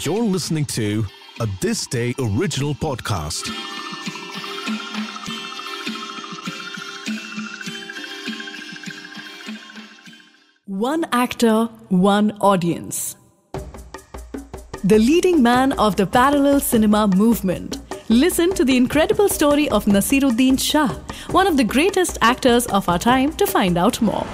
You're listening to a This Day original podcast. One actor, one audience. The leading man of the parallel cinema movement. Listen to the incredible story of Naseeruddin Shah, one of the greatest actors of our time, to find out more.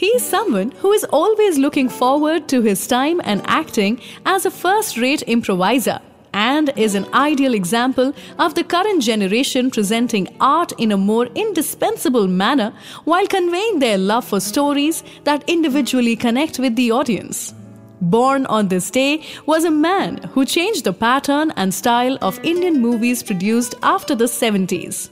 He is someone who is always looking forward to his time and acting as a first rate improviser and is an ideal example of the current generation presenting art in a more indispensable manner while conveying their love for stories that individually connect with the audience. Born on this day was a man who changed the pattern and style of Indian movies produced after the 70s.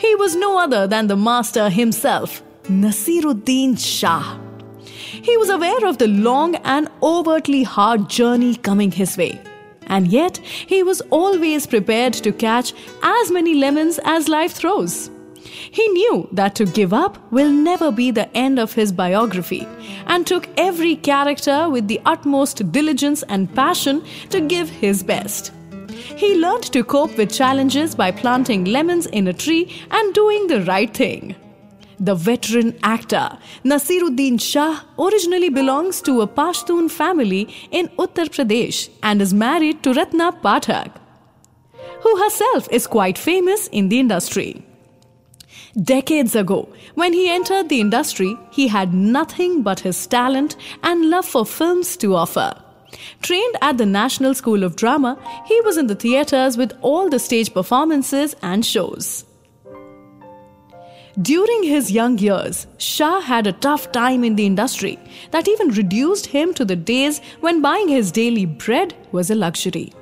He was no other than the master himself, Naseeruddin Shah. He was aware of the long and overtly hard journey coming his way. And yet, he was always prepared to catch as many lemons as life throws. He knew that to give up will never be the end of his biography and took every character with the utmost diligence and passion to give his best. He learned to cope with challenges by planting lemons in a tree and doing the right thing. The veteran actor Naseeruddin Shah originally belongs to a Pashtun family in Uttar Pradesh and is married to Ratna Pathak, who herself is quite famous in the industry. Decades ago, when he entered the industry, he had nothing but his talent and love for films to offer. Trained at the National School of Drama, he was in the theatres with all the stage performances and shows. During his young years, Shah had a tough time in the industry that even reduced him to the days when buying his daily bread was a luxury.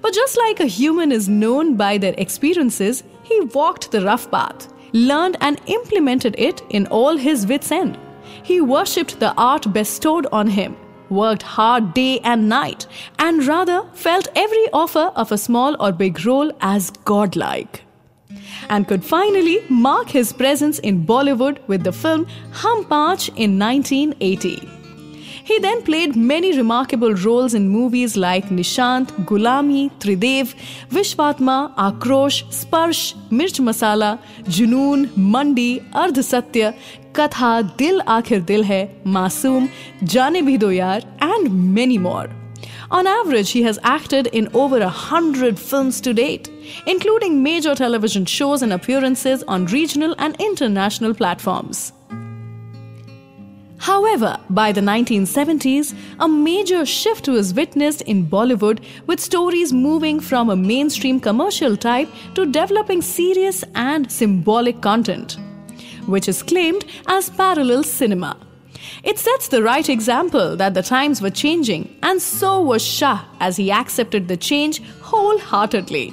But just like a human is known by their experiences, he walked the rough path, learned and implemented it in all his wits' end. He worshipped the art bestowed on him, worked hard day and night, and rather felt every offer of a small or big role as godlike and could finally mark his presence in Bollywood with the film Hum Paanch in 1980. He then played many remarkable roles in movies like Nishant, Gulami, Tridev, Vishwatma, Akrosh, Sparsh, Mirch Masala, Junoon, Mandi, Ardh Satya, Katha, Dil Akhir Dil Hai, Masoom, Jaane Bhi Do Yaar, and many more. On average, he has acted in over a hundred films to date, including major television shows and appearances on regional and international platforms. However, by the 1970s, a major shift was witnessed in Bollywood with stories moving from a mainstream commercial type to developing serious and symbolic content, which is claimed as parallel cinema. It sets the right example that the times were changing, and so was Shah as he accepted the change wholeheartedly.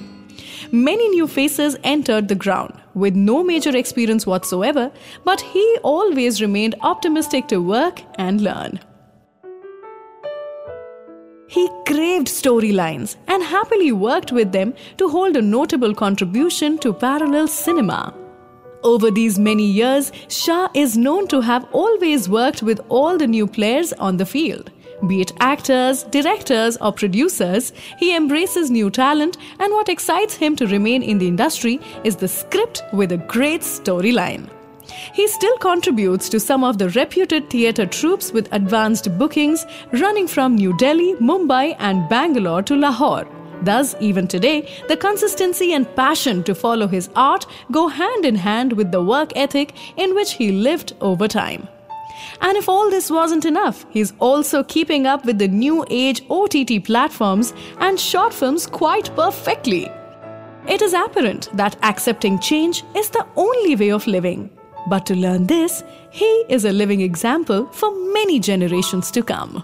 Many new faces entered the ground with no major experience whatsoever, but he always remained optimistic to work and learn. He craved storylines and happily worked with them to hold a notable contribution to parallel cinema. Over these many years, Shah is known to have always worked with all the new players on the field. Be it actors, directors, or producers, he embraces new talent, and what excites him to remain in the industry is the script with a great storyline. He still contributes to some of the reputed theatre troupes with advanced bookings running from New Delhi, Mumbai, and Bangalore to Lahore. Thus, even today, the consistency and passion to follow his art go hand in hand with the work ethic in which he lived over time. And if all this wasn't enough, he's also keeping up with the new age OTT platforms and short films quite perfectly. It is apparent that accepting change is the only way of living. But to learn this, he is a living example for many generations to come.